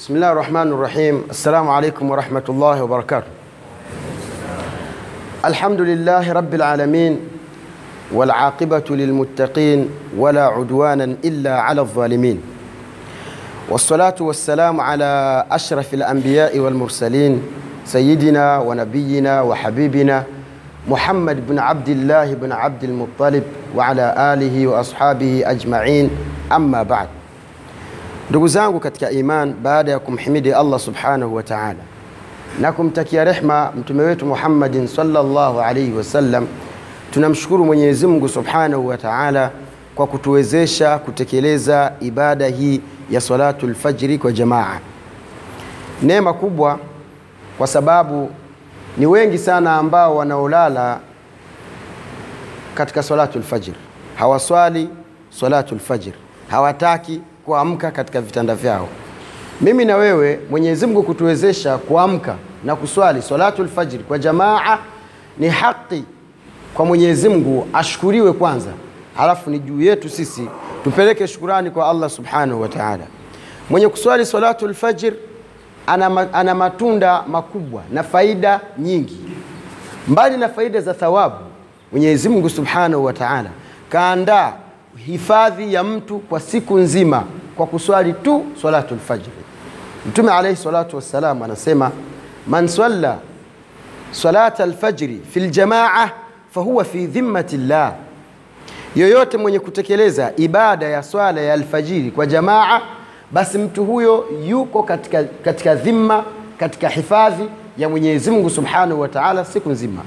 بسم الله الرحمن الرحيم السلام عليكم ورحمة الله وبركاته الحمد لله رب العالمين والعاقبة للمتقين ولا عدوانا إلا على الظالمين والصلاة والسلام على أشرف الأنبياء والمرسلين سيدنا ونبينا وحبيبنا محمد بن عبد الله بن عبد المطلب وعلى آله وأصحابه أجمعين أما بعد ndugu zangu katika iman baada ya kumhimidi allah subhanahu wa taala na kumtakia rehma mtume wetu muhammadin salllahu alaihi wasallam tunamshukuru mwenyezi mungu subhanahu wa taala kwa kutuwezesha kutekeleza ibada hii ya salatu lfajri kwa jamaa. Neema kubwa kwa sababu ni wengi sana ambao wanaolala katika salatu lfajr hawaswali salatu lfajr hawataki kuamka katika vitanda vyao. Mimi na wewe mwenyezi mungu kutuwezesha kuamka na kuswali salatu lfajri kwa jamaa ni haki kwa mwenyezi mungu ashukuriwe kwanza halafu ni juu yetu sisi tupeleke shukurani kwa allah subhanahu wa taala. Mwenye kuswali salatu lfajr ana, ana matunda makubwa na faida nyingi. Mbali na faida za thawabu mwenyezi mungu subhanahu wa taala kaandaa hifadhi ya mtu kwa siku nzima kwa kuswali tu salatu lfajri mtume alaihi salatu wassalam anasema man salla salata lfajri fi ljamaa fahuwa fi dhimmati llah yoyote mwenye kutekeleza ibada ya swala ya alfajiri kwa jamaa basi mtu huyo yuko katika, katika dhimma katika hifadhi ya mwenyezi mungu subhanahu wa taala siku nzima.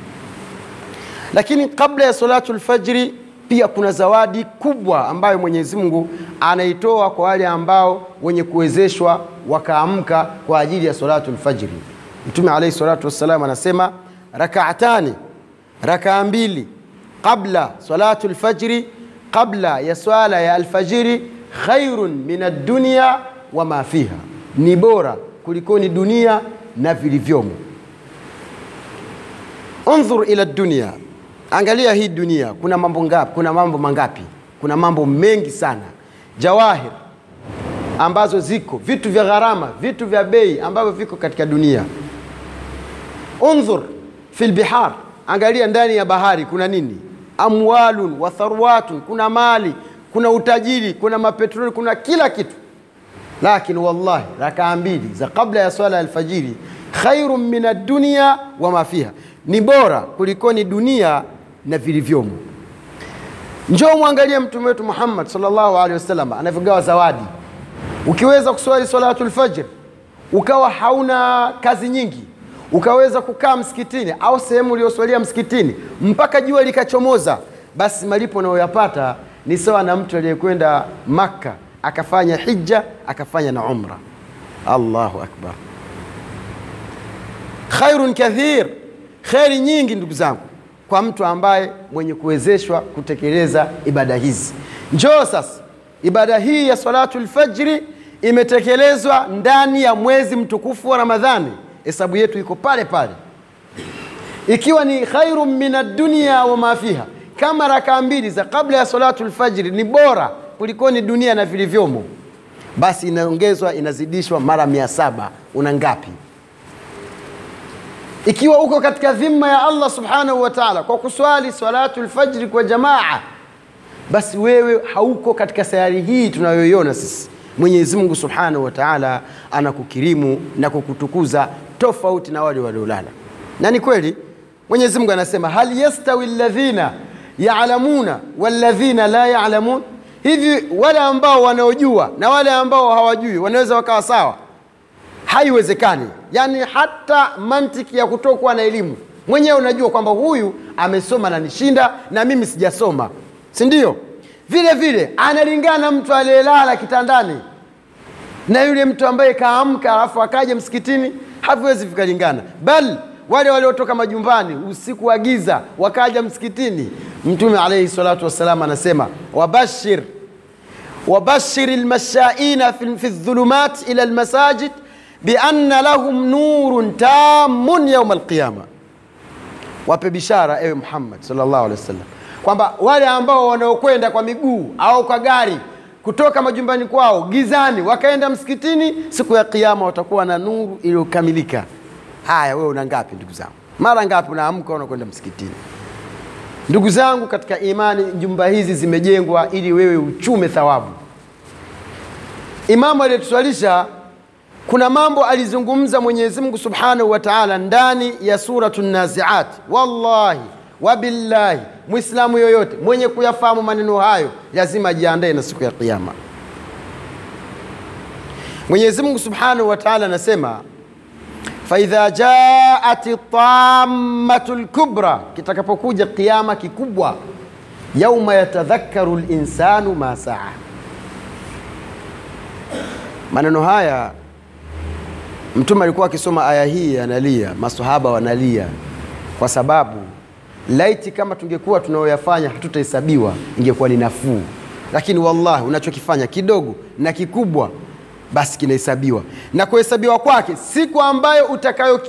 Lakini kabla ya salatu lfajri pia kuna zawadi kubwa ambayo mwenyezi mungu anaitoa kwa wale ambao wenye kuwezeshwa wakaamka kwa ajili ya salatu lfajiri mtume alaihi salatu wassalam anasema rakaatani rakaa mbili qabla salatu lfajri qabla ya swala ya alfajiri khairun min addunia wama fiha. Ni bora kulikoni dunia na vilivyomo. Undhur ila dunia angalia hii dunia kuna mambo ngapi kuna mambo mangapi kuna mambo mengi sana. Jawahir ambazo ziko vitu vya gharama vitu vya bei ambavyo viko katika dunia. Unzur fi lbihar angalia ndani ya bahari kuna nini? Amwalun wa tharwatun kuna mali kuna utajiri kuna mapetroli kuna kila kitu. Lakini wallahi rakaa mbili za kabla ya swala ya alfajiri khairun min addunia wama fiha. Ni bora kulikoni dunia na vilivyomo. Njoo mwangalie mtume wetu muhammad sallallahu alaihi wasallam anavyogawa zawadi. Ukiweza kuswali salatu fajr ukawa hauna kazi nyingi ukaweza kukaa msikitini au sehemu uliyoswalia msikitini mpaka jua likachomoza basi malipo unayoyapata ni sawa na mtu aliyekwenda makka akafanya hija akafanya na umra. Allahu akbar. Khairun kathir. Kheri nyingi ndugu zangu kwa mtu ambaye mwenye kuwezeshwa kutekeleza ibada hizi. Njoo sasa. Ibada hii ya salatu lfajri imetekelezwa ndani ya mwezi mtukufu wa ramadhani. Hesabu yetu iko pale pale. Ikiwa ni khairu min addunia wama fiha. Kama rakaa mbili za kabla ya salatu lfajri ni bora kulikoni dunia na vilivyomo. Basi inaongezwa inazidishwa mara mia saba. Una ngapi ikiwa uko katika dhima ya allah subhanahu wa taala kwa kuswali salatu lfajri kwa jamaa basi wewe hauko katika sayari hii tunayoiona sisi. Mwenyezi mungu subhanahu wa taala anakukirimu na kukutukuza tofauti na wale waliolala. Na ni kweli mwenyezi mungu anasema hal yastawi ladhina yalamuna waladhina la yalamun? Hivi wale ambao wanaojua na wale ambao hawajui wanaweza wakawa sawa haiwezekani. Yaani hata mantiki ya kutokuwa na elimu mwenyewe unajua kwamba huyu amesoma na nishinda na mimi sijasoma. Si ndio? Vile vile analingana mtu aliyelala kitandani na yule mtu ambaye kaamka alafu akaja msikitini haviwezi vikalingana. Bal wale waliotoka majumbani usiku wa giza wakaja msikitini mtume alaihi salatu wassalam anasema wabashir wabashir lmashaina fi dhulumat ila lmasajid bianna lahum nurun tamun yauma alqiyama wape bishara ewe muhammad sallallahu alaihi wasallam kwamba wale ambao wanaokwenda kwa miguu au kwa gari kutoka majumbani kwao gizani wakaenda msikitini, siku ya Kiyama watakuwa na nuru iliyokamilika. Haya, wewe una ngapi ndugu zangu? Mara ngapi unaamka unakwenda msikitini? Ndugu zangu katika imani, nyumba hizi zimejengwa ili wewe uchume thawabu. Imamu aliyetuswalisha kuna mambo alizungumza Mwenyezi Mungu Subhanahu wa Ta'ala ndani ya suratu Naziat. Wallahi wabillahi, Mwislamu yoyote mwenye kuyafahamu maneno hayo lazima ajiandae na siku ya Kiyama. Mwenyezi Mungu Subhanahu wa Ta'ala anasema faidha jaat tammatu lkubra, kitakapokuja kiama kikubwa, yauma yatadhakaru linsanu ma saa. Maneno haya Mtume alikuwa akisoma aya hii analia, masahaba wanalia, kwa sababu laiti kama tungekuwa tunaoyafanya hatutahesabiwa ingekuwa ni nafuu, lakini wallahi unachokifanya kidogo na kikubwa basi kinahesabiwa, na kuhesabiwa kwake siku ambayo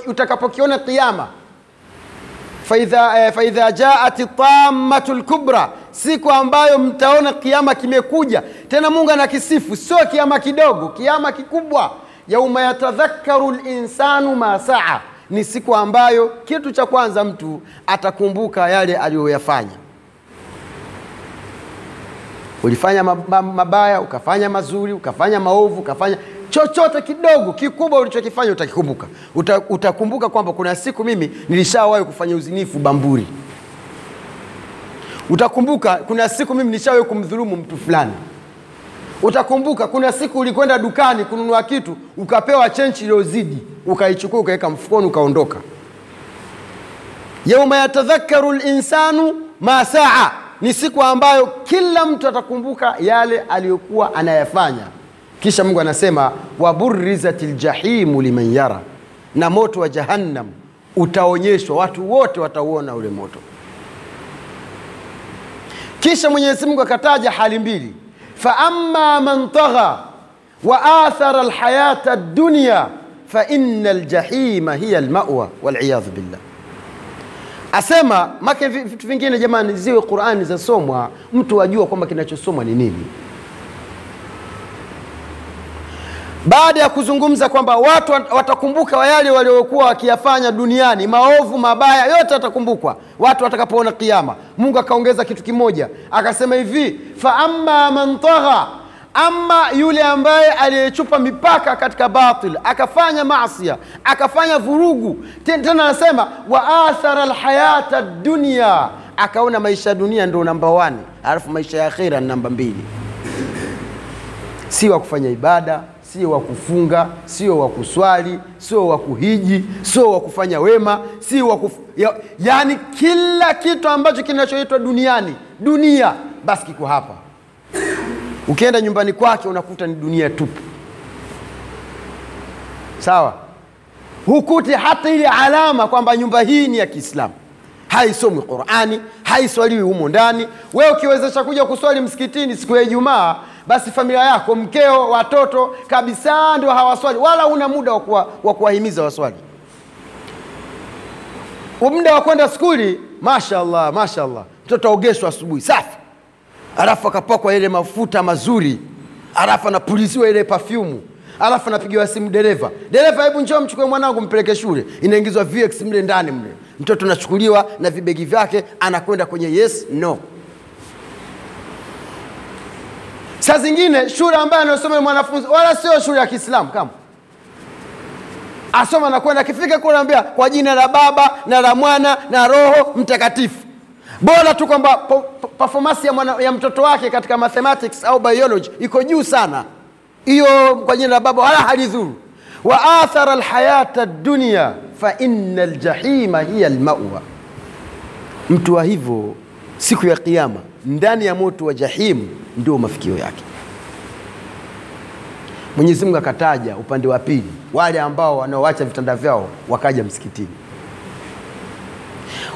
utakapokiona kiama, faidha, eh, faidha jaat tammatu lkubra, siku ambayo mtaona kiama kimekuja. Tena Mungu anakisifu, sio kiama kidogo, kiama kikubwa yauma yatadhakaru linsanu ma saa, ni siku ambayo kitu cha kwanza mtu atakumbuka yale aliyoyafanya. Ulifanya mabaya, ukafanya mazuri, ukafanya maovu, ukafanya chochote kidogo kikubwa ulichokifanya utakikumbuka. Uta, utakumbuka kwamba kuna siku mimi nilishawahi kufanya uzinifu Bamburi. Utakumbuka kuna siku mimi nilishawahi kumdhulumu mtu fulani utakumbuka kuna siku ulikwenda dukani kununua kitu ukapewa chenchi iliyozidi ukaichukua ukaweka mfukoni ukaondoka. yauma yatadhakaru linsanu ma saa, ni siku ambayo kila mtu atakumbuka yale aliyokuwa anayafanya. Kisha Mungu anasema waburizati ljahimu liman yara, na moto wa Jahannam utaonyeshwa, watu wote watauona ule moto. Kisha Mwenyezi Mungu akataja hali mbili فأما من طغى وآثر الحياة الدنيا فإن الجحيم هي المأوى والعياذ بالله. أسمى ما كان في فين جماعة نزيل القرآن إذا سوما متواجوا كما كنا نشوف سوما Baada ya kuzungumza kwamba watu watakumbuka yale waliokuwa wakiyafanya duniani, maovu mabaya yote watakumbukwa watu watakapoona kiama Mungu akaongeza kitu kimoja, akasema hivi fa amma man tagha, ama yule ambaye aliyechupa mipaka katika batil, akafanya masia, akafanya vurugu. Tena anasema wa athara alhayata dunya, akaona maisha ya dunia ndio namba wani, alafu maisha ya akhira ni namba mbili, si wa kufanya ibada sio wa kufunga, sio wa kuswali, sio wa kuhiji, sio wa kufanya wema, sio wa kuf... ya, yani kila kitu ambacho kinachoitwa duniani dunia basi kiko hapa. Ukienda nyumbani kwake unakuta ni dunia tupu, sawa. Hukuti hata ile alama kwamba nyumba hii ni ya Kiislamu. Haisomwi Qurani, haiswaliwi humo ndani. Wewe ukiwezesha kuja kuswali msikitini siku ya Ijumaa basi familia yako, mkeo, watoto kabisa ndio hawaswali, wala una muda wa kuwahimiza waswali. Muda wa kwenda skuli, mashallah, mashallah, mtoto aogeshwa asubuhi safi, alafu akapakwa ile mafuta mazuri, alafu anapuliziwa ile pafyumu, alafu anapigiwa simu dereva, dereva, hebu njoo mchukue mwanangu mpeleke shule. Inaingizwa VX mle ndani mle, mtoto anachukuliwa na vibegi vyake, anakwenda kwenye yes no Saa zingine shule ambayo anasoma mwanafunzi wala sio shule ya Kiislamu, kama asoma na kwenda, akifika kule anambia kwa jina la Baba na la Mwana na Roho Mtakatifu. Bora tu kwamba performance ya, ya mtoto wake katika mathematics au biology iko juu sana, hiyo kwa jina la Baba wala halidhuru. wa athara lhayata dunya fa inna aljahima hiya lmawa Mtu wa hivyo siku ya Kiyama ndani ya moto wa jahimu ndio mafikio yake. Mwenyezi Mungu akataja upande wa pili, wale ambao wanaoacha vitanda vyao wakaja msikitini.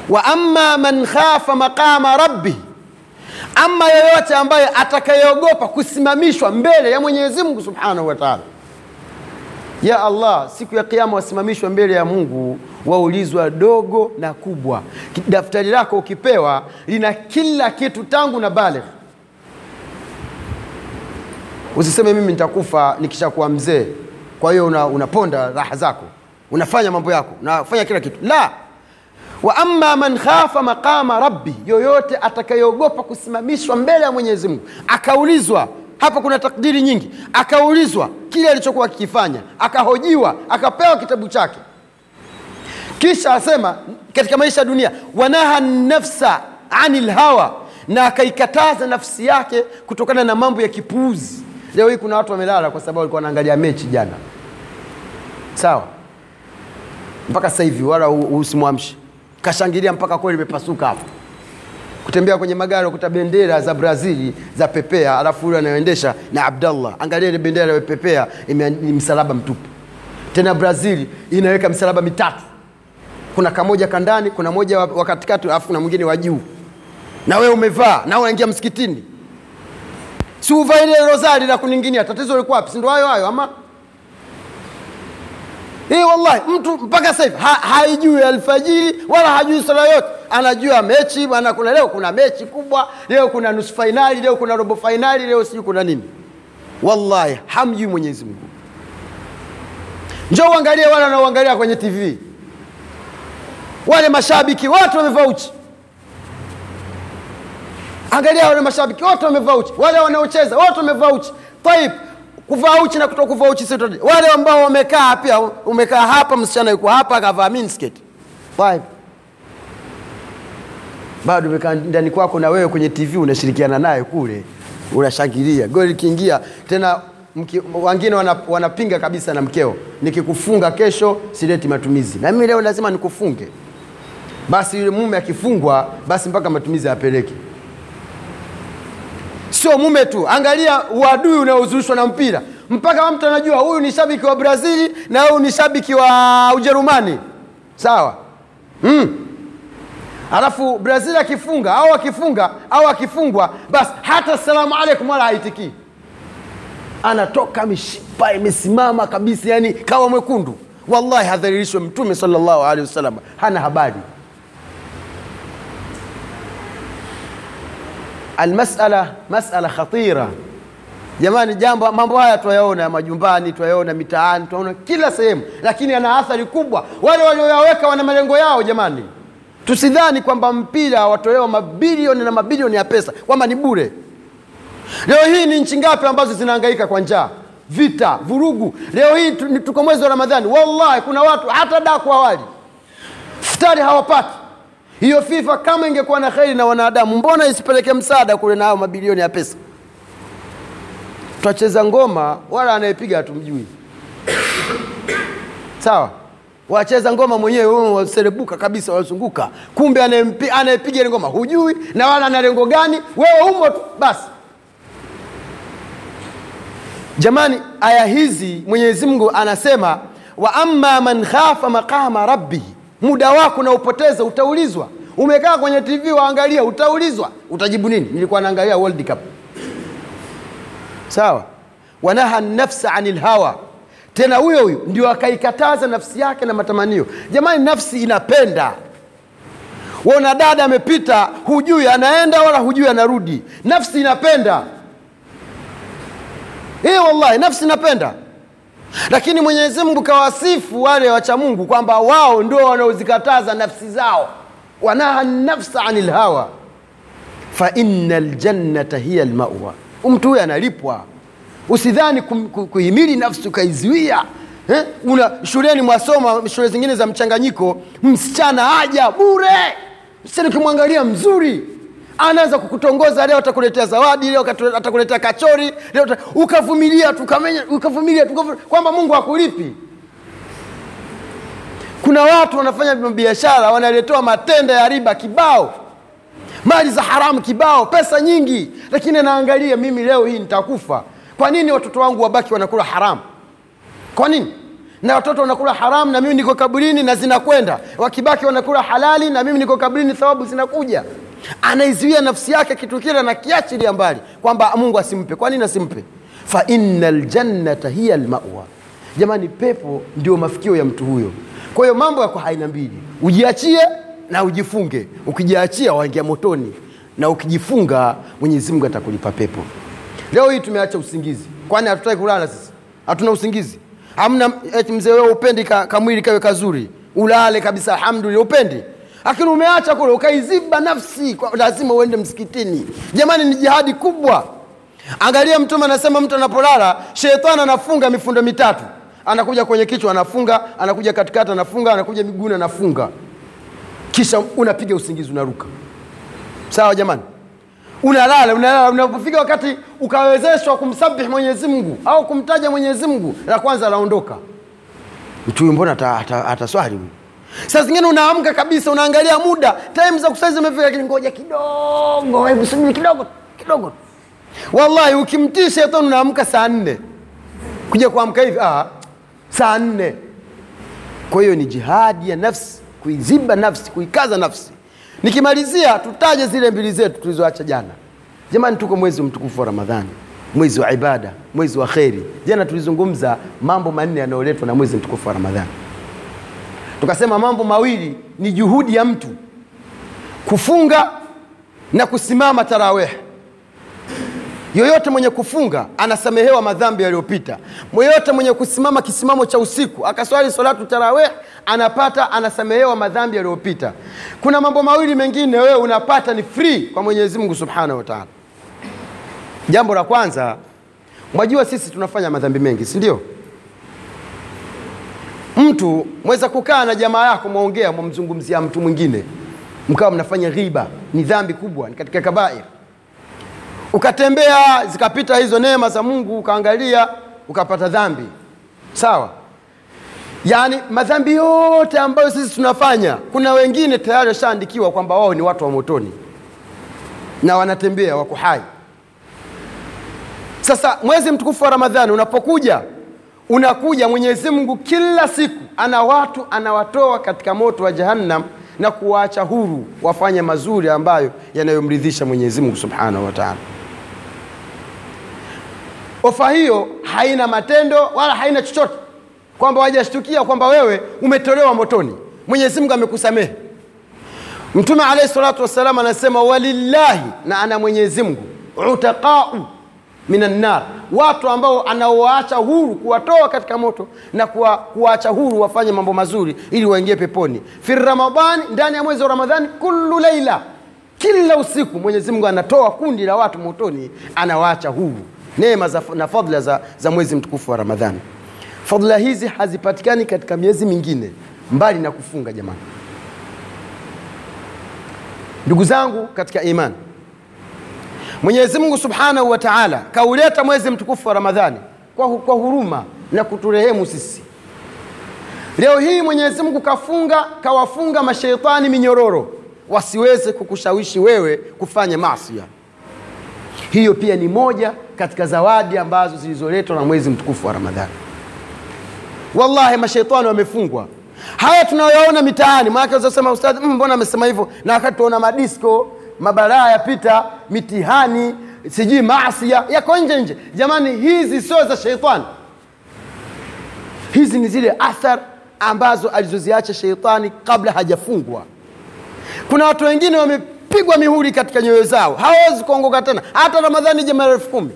wa amma man khafa maqama rabbi, ama yeyote ambaye atakayeogopa kusimamishwa mbele ya Mwenyezi Mungu subhanahu wa taala. Ya Allah, siku ya Kiyama wasimamishwa mbele ya Mungu, waulizwa dogo na kubwa. Daftari lako ukipewa lina kila kitu tangu na baligh usiseme mimi nitakufa nikishakuwa mzee. Kwa hiyo una, unaponda raha zako. Unafanya mambo yako. Unafanya kila kitu. La! Wa amma man khafa maqama rabbi yoyote atakayeogopa kusimamishwa mbele ya mwenyezi mungu akaulizwa hapa kuna takdiri nyingi. Akaulizwa kile alichokuwa akikifanya akahojiwa akapewa kitabu chake. Kisha asema katika maisha ya dunia wanaha nafsa ani lhawa na akaikataza nafsi yake kutokana na mambo ya kipuuzi. Leo hii kuna watu wamelala kwa sababu walikuwa wanaangalia mechi jana. Sawa? Mpaka sasa hivi wala usimwamshi. Kashangilia mpaka kweli imepasuka hapo kutembea kwenye magari kuta bendera za brazili za pepea alafu yule anayoendesha na abdallah. Angalia ile bendera ya pepea ni msalaba mtupu. Tena brazil inaweka msalaba mitatu. Kuna kamoja kandani kuna moja wa katikati alafu kuna mwingine wa juu. Na wewe umevaa na unaingia msikitini. Si uvae ile rozari la kuninginia. Tatizo liko wapi? Si ndio hayo hayo ama? Hii wallahi mtu mpaka sasa hivi ha, haijui alfajiri wala hajui sala yote anajua mechi bwana kuna leo kuna mechi kubwa leo kuna nusu fainali leo kuna robo fainali leo sijui kuna nini. Wallahi hamjui mwenyezi mungu. Njoo uangalie wale wanaoangalia kwenye tv wale mashabiki wote wamevaa uchi. Angalia wale mashabiki wote wamevaa uchi. Wale wanaocheza wote wamevaa uchi. Taib kuvaa uchi na kuto kuvaa uchi wale ambao wamekaa pia umekaa hapa msichana yuko hapa akavaa miniskirt taib bado umekaa ndani kwako na wewe kwenye tv unashirikiana naye kule. Unashangilia. Goli likiingia tena mki, wengine wana, wanapinga kabisa na mkeo. Nikikufunga kesho sileti matumizi. Na mimi leo lazima nikufunge. Basi yule mume akifungwa basi mpaka matumizi apeleke sio mume tu. Angalia uadui unaozushwa na mpira. Mpaka mtu anajua huyu ni shabiki wa brazili na huyu ni shabiki wa ujerumani. Sawa? Mm. Alafu brazil akifunga au akifunga au akifungwa basi hata salamu alaikum wala haitikii anatoka mishipa imesimama kabisa yani kawa mwekundu. Wallahi hadharirishwe mtume salllahu alehi wasallam hana habari. Almasala masala khatira. Jamani jambo mambo haya twayaona majumbani twayaona mitaani twaona kila sehemu lakini yana athari kubwa. Wale walioyaweka wana malengo yao jamani tusidhani kwamba mpira watolewa mabilioni na mabilioni ya pesa kwamba ni bure. Leo hii ni nchi ngapi ambazo zinahangaika kwa njaa? Vita vurugu. Leo hii tuko mwezi wa ramadhani. Wallahi kuna watu hata daku awali. Futari hawapati. Hiyo fifa kama ingekuwa na kheri na wanadamu mbona isipeleke msaada kule na hayo mabilioni ya pesa? Twacheza ngoma wala anayepiga hatumjui. Sawa wacheza ngoma mwenyewe waserebuka kabisa wazunguka kumbe anayepiga ile ngoma hujui na wala ana lengo gani wewe umo tu basi. Jamani aya hizi mwenyezi mungu anasema wa amma man khafa maqama rabbihi. Muda wako unaopoteza utaulizwa. Umekaa kwenye tv waangalia utaulizwa. Utajibu nini? Nilikuwa naangalia world cup. Sawa? Wanaha nafsa ani lhawa tena huyo huyo ndio akaikataza nafsi yake na matamanio. Jamani nafsi inapenda. Waona dada amepita hujui anaenda wala hujui anarudi. Nafsi inapenda. Hii wallahi nafsi inapenda. Lakini mwenyezi mungu kawasifu wale wacha mungu kwamba wao ndio wanaozikataza nafsi zao. Wanaha nafsa ani lhawa faina ljannata hiya lmawa mtu huyo analipwa usidhani kuhimili nafsi ukaizuia eh? una shuleni mwasoma shule zingine za mchanganyiko msichana aja bure. Msichana ukimwangalia mzuri anaanza kukutongoza leo atakuletea zawadi leo atakuletea kachori leo ukavumilia ukavumilia kwamba mungu hakulipi. Kuna watu wanafanya biashara wanaletewa matenda ya riba kibao. Mali za haramu kibao pesa nyingi. Lakini anaangalia mimi leo hii nitakufa kwa nini watoto wangu wabaki wanakula haramu kwa nini? Na watoto wanakula haramu na mimi niko kaburini na zinakwenda. Wakibaki wanakula halali na mimi niko kaburini thawabu zinakuja. Anaizuia nafsi yake kitu kile na kiachilia mbali kwamba mungu asimpe. Kwa nini asimpe? Faina ljannata hiya lmawa jamani pepo ndio mafikio ya mtu huyo. Kwa hiyo mambo yako haina mbili. Ujiachie na ujifunge. Ukijiachia waingia motoni. Na ukijifunga mwenyezi mungu atakulipa pepo Leo hii tumeacha usingizi, kwani hatutaki kulala sisi? Hatuna usingizi? Hamna eti mzee wewe upendi ka, kamwili kawe kazuri ulale kabisa, alhamdulillah, upendi lakini umeacha kule ukaiziba nafsi kwa, lazima uende msikitini. Jamani, ni jihadi kubwa. Angalia, Mtume anasema mtu anapolala shetani anafunga mifundo mitatu, anakuja kwenye kichwa anafunga, anakuja katikati anafunga, anakuja miguuni anafunga, kisha unapiga usingizi, unaruka. Sawa jamani, unalala unalala, unapofika wakati ukawezeshwa kumsabihi Mwenyezi Mungu au kumtaja Mwenyezi Mungu, la kwanza anaondoka mtu huyu, mbona ataswali huyu Saa zingine unaamka kabisa, unaangalia muda, time za kusali zimefika, lakini ngoja kidogo, hebu subiri kidogo kidogo. Wallahi, ukimtii shetani unaamka saa nne kuja kuamka hivi ah, saa nne. Kwa hiyo ni jihadi ya nafsi, kuiziba nafsi, kuikaza nafsi. Nikimalizia, tutaje zile mbili zetu tulizoacha jana. Jamani, tuko mwezi mtukufu wa Ramadhani, mwezi wa ibada, mwezi wa kheri. Jana tulizungumza mambo manne yanayoletwa na mwezi mtukufu wa Ramadhani tukasema mambo mawili ni juhudi ya mtu kufunga na kusimama tarawih. Yoyote mwenye kufunga anasamehewa madhambi yaliyopita. Yoyote mwenye kusimama kisimamo cha usiku akaswali salatu tarawih anapata anasamehewa madhambi yaliyopita. Kuna mambo mawili mengine wewe unapata ni free kwa Mwenyezi Mungu Subhanahu wa Ta'ala. Jambo la kwanza, mwajua sisi tunafanya madhambi mengi, si ndio? Mtu mweza kukaa na jamaa yako mwaongea, mwamzungumzia mtu mwingine, mkawa mnafanya ghiba, ni dhambi kubwa, ni katika kabair. Ukatembea zikapita hizo neema za Mungu, ukaangalia ukapata dhambi, sawa. Yaani madhambi yote ambayo sisi tunafanya, kuna wengine tayari washaandikiwa kwamba wao ni watu wa motoni na wanatembea wako hai. Sasa mwezi mtukufu wa Ramadhani unapokuja unakuja Mwenyezi Mungu kila siku ana watu anawatoa katika moto wa Jahannam na kuwaacha huru wafanye mazuri ambayo yanayomridhisha Mwenyezi Mungu Subhanahu wa Ta'ala. Ofa hiyo haina matendo wala haina chochote, kwamba wajashtukia kwamba wewe umetolewa motoni. Mwenyezi Mungu amekusamehe. Mtume alaihi salatu wassalam anasema walillahi, na ana Mwenyezi Mungu utaqau minannar watu ambao anaowaacha huru kuwatoa katika moto na kuwa, kuwaacha huru wafanye mambo mazuri ili waingie peponi. Fi ramadani ndani ya mwezi wa Ramadhani, kullu laila, kila usiku Mwenyezi Mungu anatoa kundi la watu motoni, anawaacha huru. Neema za, na fadhila za, za mwezi mtukufu wa Ramadhani. Fadhila hizi hazipatikani katika miezi mingine mbali na kufunga. Jamani, ndugu zangu katika imani Mwenyezi Mungu Subhanahu wa Ta'ala kauleta mwezi mtukufu wa Ramadhani kwa, kwa huruma na kuturehemu sisi. Leo hii Mwenyezi Mungu kafunga kawafunga masheitani minyororo wasiweze kukushawishi wewe kufanya maasi. Hiyo pia ni moja katika zawadi ambazo zilizoletwa na mwezi mtukufu wa Ramadhani. Wallahi mashaitani wamefungwa. Haya tunayoona mitaani, maana unasema ustadhi, mbona amesema hivyo, na wakati tunaona madisko mabalaa yapita, mitihani, sijui maasia yako nje nje. Jamani, hizi sio za sheitani, hizi ni zile athar ambazo alizoziacha sheitani kabla hajafungwa. Kuna watu wengine wamepigwa mihuri katika nyoyo zao, hawawezi kuongoka tena, hata Ramadhani ije mara elfu kumi.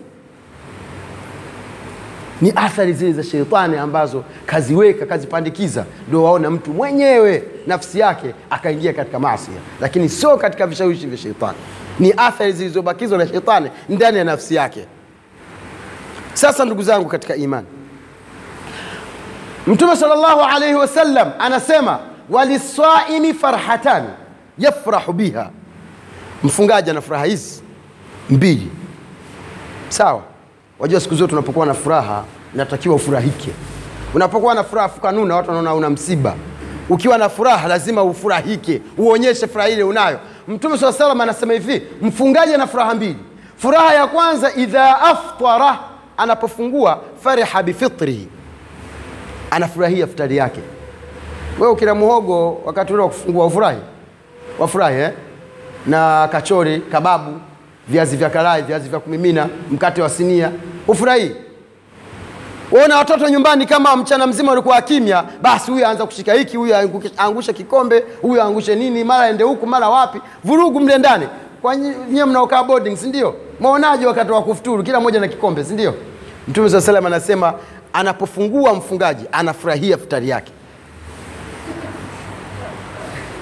Ni athari zile za sheitani ambazo kaziweka kazipandikiza, ndio waona mtu mwenyewe nafsi yake akaingia katika maasi, lakini sio katika vishawishi vya sheitani. Ni athari zilizobakizwa na sheitani ndani ya nafsi yake. Sasa ndugu zangu katika imani, Mtume sallallahu alaihi wasallam anasema walisaimi farhatani yafrahu biha, mfungaji ana furaha hizi mbili, sawa Wajua, siku zote unapokuwa na furaha natakiwa ufurahike. Unapokuwa na furaha fukanuna, watu wanaona una msiba. Ukiwa na furaha lazima ufurahike, uonyeshe furaha ile unayo. Mtume swalla salam anasema hivi, mfungaji ana furaha mbili. Furaha ya kwanza, idha aftara, anapofungua, fariha bifitrihi, anafurahia futari yake. Wewe ukila muhogo wakati ule wa kufungua ufurahi, wafurahi eh? Na kachori, kababu viazi vya karai, viazi vya kumimina, mkate wa sinia, ufurahi. Waona watoto nyumbani, kama mchana mzima walikuwa kimya, basi huyu aanza kushika hiki, huyu aangushe kikombe, huyu aangushe nini, mara ende huku, mara wapi, vurugu mle ndani. kwa nyinyi mnaokaa boarding si ndio? Maonaje wakati wa kufuturu kila mmoja na kikombe si ndio? Mtume saa salam anasema anapofungua mfungaji anafurahia futari yake.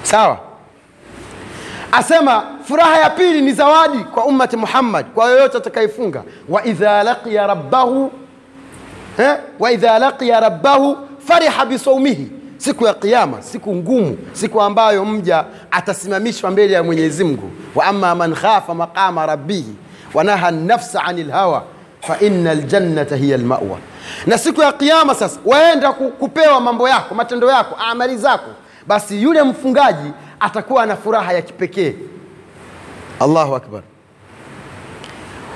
Sawa asema furaha ya pili ni zawadi kwa ummati muhammad kwa yoyote atakayefunga waidha laqiya rabbahu fariha bisaumihi siku ya qiama siku ngumu siku ambayo mja atasimamishwa mbele ya mwenyezi mungu. Wa ama man khafa maqama rabbihi wanaha nafsa ani lhawa faina ljannata hiya lmawa na siku ya qiama sasa waenda kupewa mambo yako matendo yako amali zako. Basi yule mfungaji atakuwa na furaha ya kipekee. Allahu akbar.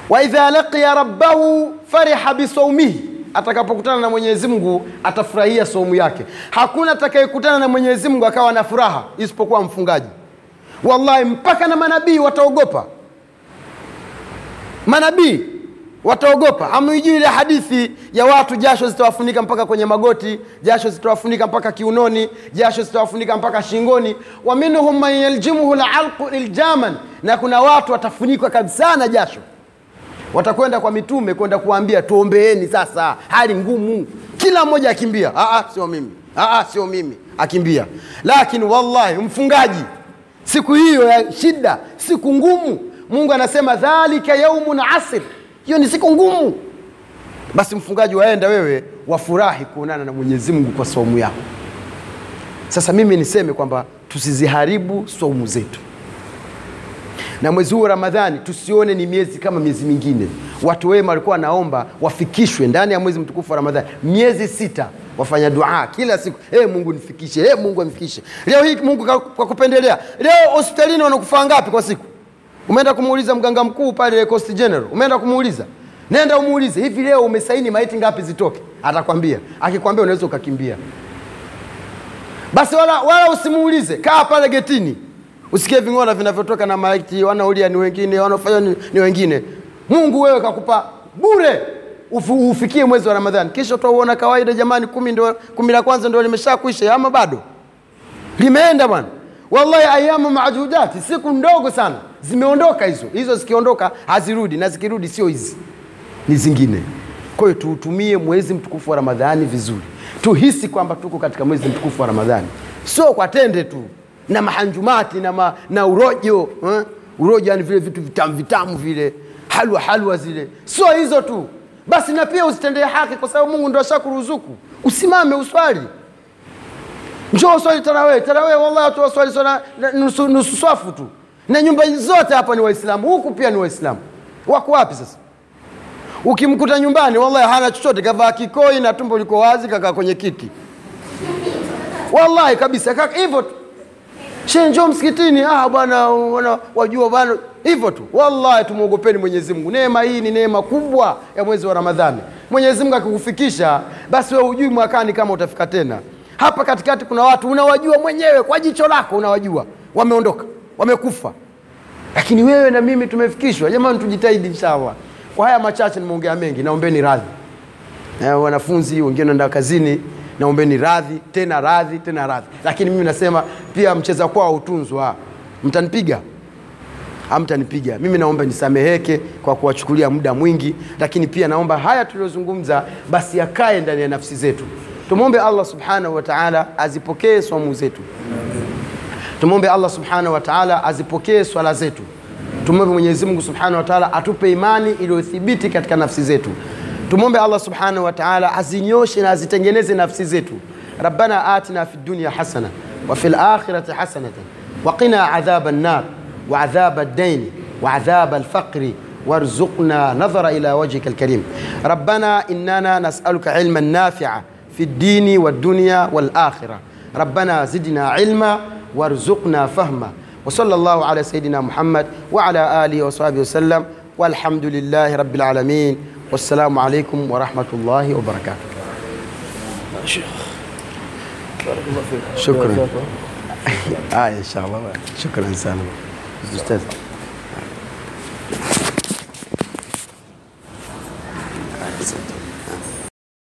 Wa idha laqiya rabbahu fariha bisaumihi atakapokutana na mwenyezi mungu atafurahia saumu yake. Hakuna atakayekutana na mwenyezi mungu akawa na furaha isipokuwa mfungaji. Wallahi mpaka na manabii wataogopa. Manabii wataogopa. Hamwijui ile hadithi ya watu jasho zitawafunika mpaka kwenye magoti jasho zitawafunika mpaka kiunoni jasho zitawafunika mpaka shingoni. Wa minhum man yaljimuhu lalqu iljaman na kuna watu watafunikwa kabisa na jasho. Watakwenda kwa mitume kwenda kuambia tuombeeni sasa hali ngumu. Kila mmoja akimbia. "Ah, ah, sio mimi. Ah, ah, sio mimi. Akimbia. Lakini wallahi mfungaji siku hiyo ya shida siku ngumu mungu anasema dhalika yaumun asir hiyo ni siku ngumu. Basi mfungaji waenda wewe wafurahi kuonana na mwenyezi mungu kwa saumu yako. Sasa mimi niseme kwamba tusiziharibu saumu zetu. Na mwezi huu ramadhani tusione ni miezi kama miezi mingine. Watu wema walikuwa wanaomba wafikishwe ndani ya mwezi mtukufu wa ramadhani. Miezi sita wafanya dua kila siku hey, mungu nifikishe hey, mungu amfikishe. Leo hii mungu kwa, kupendelea. Leo hospitalini wanakufa ngapi kwa siku umeenda kumuuliza mganga mkuu pale coast general? Umeenda kumuuliza? Nenda umuulize hivi leo umesaini maiti ngapi zitoke? Atakwambia. Akikwambia unaweza ukakimbia. Basi wala, wala usimuulize. Kaa pale getini. Usikie ving'ora vinavyotoka na maiti wanaulia ni wengine wanaofanya ni, ni wengine. Mungu wewe kakupa bure. Ufu, ufikie mwezi wa ramadhani. Kisha utauona kawaida jamani kumi, ndo, kumi la kwanza ndio limesha ama bado? Limeenda bwana wallahi ayamu majudati siku ndogo sana. Zimeondoka hizo. Hizo zikiondoka hazirudi. Na zikirudi sio hizi. Ni zingine. Kwa hiyo tuutumie mwezi mtukufu wa ramadhani vizuri. Tuhisi kwamba tuko katika mwezi mtukufu wa ramadhani. Sio kwa tende tu. Na mahanjumati na, ma, na urojo eh? urojo yani vile vitu vitamu vitamu vile. Halwa halwa zile. Sio hizo tu. Basi na pia usitendee haki kwa sababu mungu ndo ashakuruzuku. Usimame uswali njoo swali tarawee tarawee wallahi watu waswali sana nusu, nusu swafu tu. Na nyumba zote hapa ni waislamu huku pia ni waislamu. Wako wapi sasa? Ukimkuta nyumbani wallahi hana chochote kavaa kikoi na tumbo liko wazi kakaa kwenye kiti. Wallahi kabisa hivyo tu. She njoo msikitini ah bwana wajua bwana hivyo tu. Wallahi tumwogopeni mwenyezi mungu. Neema hii ni neema kubwa ya mwezi wa ramadhani. Mwenyezi mungu akikufikisha basi we hujui mwakani kama utafika tena hapa katikati kuna watu unawajua mwenyewe kwa jicho lako unawajua. Wameondoka wamekufa. Lakini wewe na mimi tumefikishwa. Jamani tujitahidi Sawa, kwa haya machache nimeongea mengi naombeni radhi. Na wanafunzi wengine naenda kazini naombeni radhi tena radhi tena radhi. Lakini mimi nasema pia mcheza kwao utunzwa mtanipiga? Hamtanipiga mimi naomba nisameheke kwa kuwachukulia muda mwingi. Lakini pia naomba haya tuliyozungumza basi yakae ndani ya nafsi zetu tumwombe allah subhanahu wa taala azipokee swamu zetu tumwombe allah subhanahu wa taala azipokee swala zetu tumwombe mwenyezi mungu subhanahu wa taala atupe imani iliyothibiti katika nafsi zetu tumwombe allah subhanahu wa taala azinyoshe na azitengeneze nafsi zetu rabbana atina fi dunya hasana وفي الآخرة حسنة وقنا عذاب النار وعذاب الدين وعذاب الفقر وارزقنا نظر إلى وجهك الكريم ربنا إننا نسألك علما في الدين والدنيا والآخرة. ربنا زدنا علما وارزقنا فهما. وصلى الله على سيدنا محمد وعلى آله وصحبه وسلم. والحمد لله رب العالمين. والسلام عليكم ورحمة الله وبركاته. شكرا. آه إن شاء الله. شكرا سالم أستاذ.